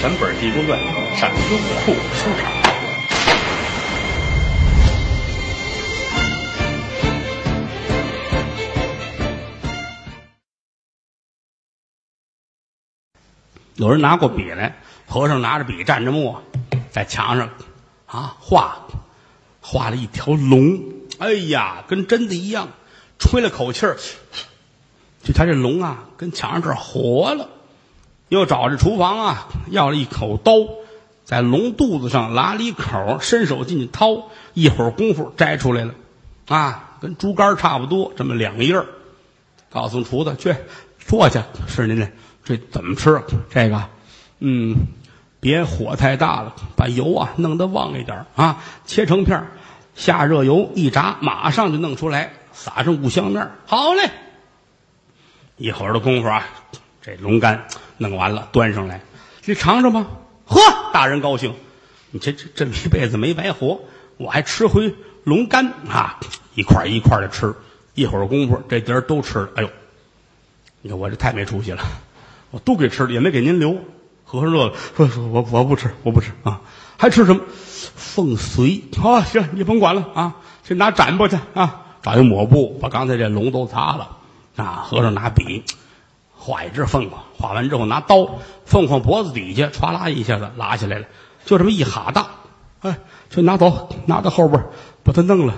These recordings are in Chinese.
全本《地宫传》上优酷收场。有人拿过笔来，和尚拿着笔蘸着墨，在墙上啊画，画了一条龙。哎呀，跟真的一样，吹了口气儿，就他这龙啊，跟墙上这活了。又找这厨房啊，要了一口刀，在龙肚子上拉了一口，伸手进去掏，一会儿功夫摘出来了，啊，跟猪肝差不多，这么两叶儿。告诉厨子去坐下，是您的。这怎么吃？这个，嗯，别火太大了，把油啊弄得旺一点啊，切成片，下热油一炸，马上就弄出来，撒上五香面好嘞。一会儿的功夫啊，这龙肝弄完了，端上来，你尝尝吧。呵，大人高兴，你这这这一辈子没白活，我还吃回龙肝啊！一块一块的吃，一会儿功夫，这碟儿都吃了。哎呦，你看我这太没出息了。我都给吃了，也没给您留。和尚乐了，说：“说我我不吃，我不吃啊！还吃什么？凤髓啊！行，你甭管了啊！去拿展布去啊！找一抹布，把刚才这龙都擦了啊！和尚拿笔画一只凤凰，画完之后拿刀，凤凰脖子底下歘啦一下子拉下来了，就这么一哈大，哎，就拿走，拿到后边把它弄了。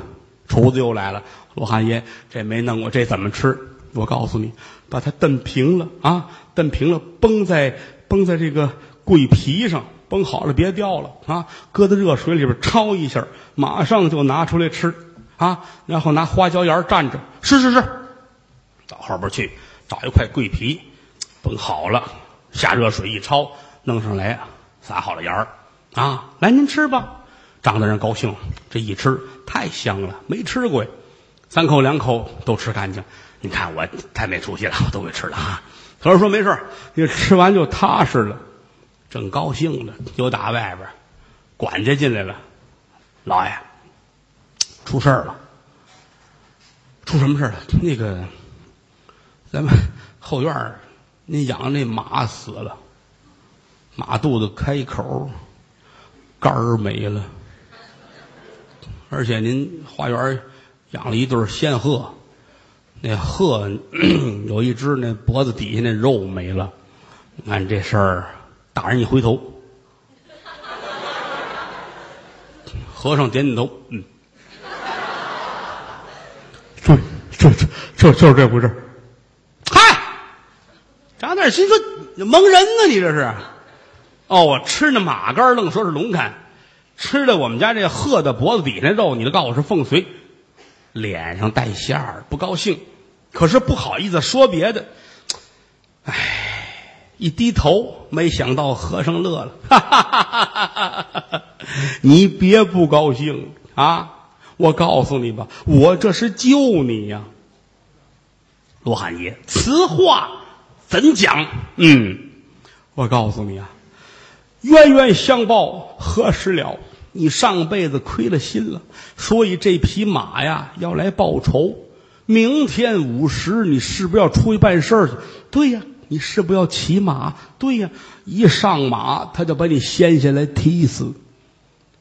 厨子又来了，罗汉爷，这没弄过，这怎么吃？我告诉你，把它炖平了啊！炖平了，绷在绷在这个桂皮上，绷好了别掉了啊！搁在热水里边焯一下，马上就拿出来吃啊！然后拿花椒盐蘸着，是是是，到后边去找一块桂皮，崩好了，下热水一焯，弄上来，撒好了盐儿啊！来，您吃吧。张大人高兴，这一吃太香了，没吃过呀，三口两口都吃干净。你看我太没出息了，我都给吃了啊！和尚说：“没事你吃完就踏实了。”正高兴呢，又打外边管家进来了。老爷，出事儿了。出什么事儿了？那个，咱们后院儿您养那马死了，马肚子开一口，肝儿没了。而且您花园养了一对仙鹤。那鹤有一只，那脖子底下那肉没了。你看这事儿，大人一回头，和尚点点头，嗯，对，这这这就是这回事儿，心说：“蒙人呢？你这是？哦，我吃那马肝，愣说是龙肝，吃的我们家这鹤的脖子底下那肉，你都告诉我是凤髓。”脸上带馅儿，不高兴，可是不好意思说别的。唉，一低头，没想到和尚乐了，哈哈哈哈哈！你别不高兴啊！我告诉你吧，我这是救你呀，罗汉爷，此话怎讲？嗯，我告诉你啊，冤冤相报何时了？你上辈子亏了心了，所以这匹马呀要来报仇。明天午时，你是不是要出去办事去？对呀，你是不是要骑马？对呀，一上马他就把你掀下来踢死。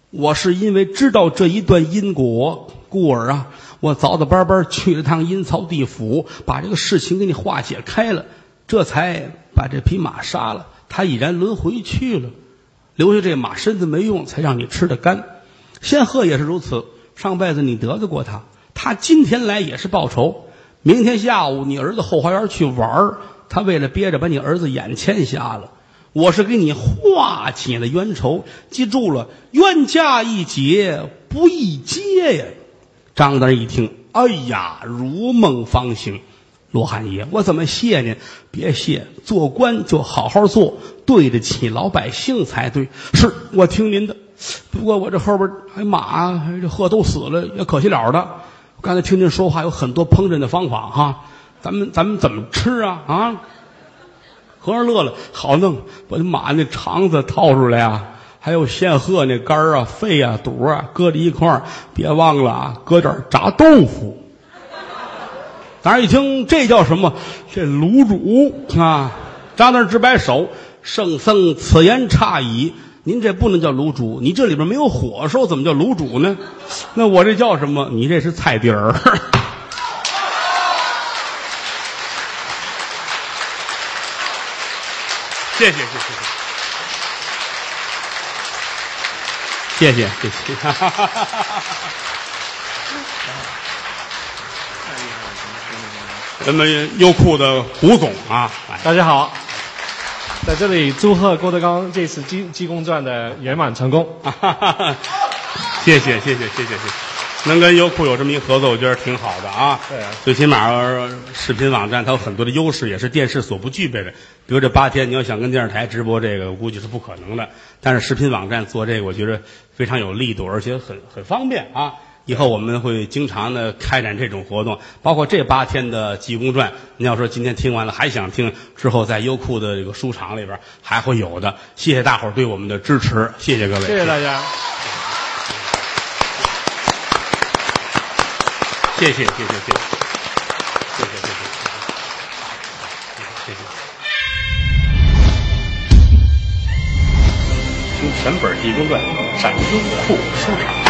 我是因为知道这一段因果，故而啊，我早早班班去了趟阴曹地府，把这个事情给你化解开了，这才把这匹马杀了。他已然轮回去了。留下这马身子没用，才让你吃的干。仙鹤也是如此，上辈子你得罪过他，他今天来也是报仇。明天下午你儿子后花园去玩他为了憋着把你儿子眼牵瞎了。我是给你化解了冤仇，记住了，冤家宜解不宜结呀。张大人一听，哎呀，如梦方醒。罗汉爷，我怎么谢您？别谢，做官就好好做，对得起老百姓才对。是我听您的，不过我这后边还马，这鹤都死了，也可惜了的。刚才听您说话，有很多烹饪的方法哈，咱们咱们怎么吃啊？啊！和尚乐了，好弄，把这马那肠子掏出来啊，还有仙鹤那肝啊、肺啊、肚啊，搁在一块儿，别忘了啊，搁点炸豆腐。大家一听，这叫什么？这卤煮啊！张大人直摆手，圣僧此言差矣。您这不能叫卤煮，你这里边没有火烧，怎么叫卤煮呢？那我这叫什么？你这是菜底儿。谢谢谢谢谢谢谢谢谢。咱们优酷的胡总啊，大家好，在这里祝贺郭德纲这次《济济公传》的圆满成功。谢谢谢谢谢谢谢，能跟优酷有这么一合作，我觉得挺好的啊。对，最起码视频网站它有很多的优势，也是电视所不具备的。比如这八天，你要想跟电视台直播这个，我估计是不可能的。但是视频网站做这个，我觉得非常有力度，而且很很方便啊。以后我们会经常的开展这种活动，包括这八天的《济公传》，你要说今天听完了还想听，之后在优酷的这个书场里边还会有的。谢谢大伙儿对我们的支持，谢谢各位，谢谢大家，谢谢谢谢谢谢谢谢谢谢。听全本《济公传》，上优酷书场。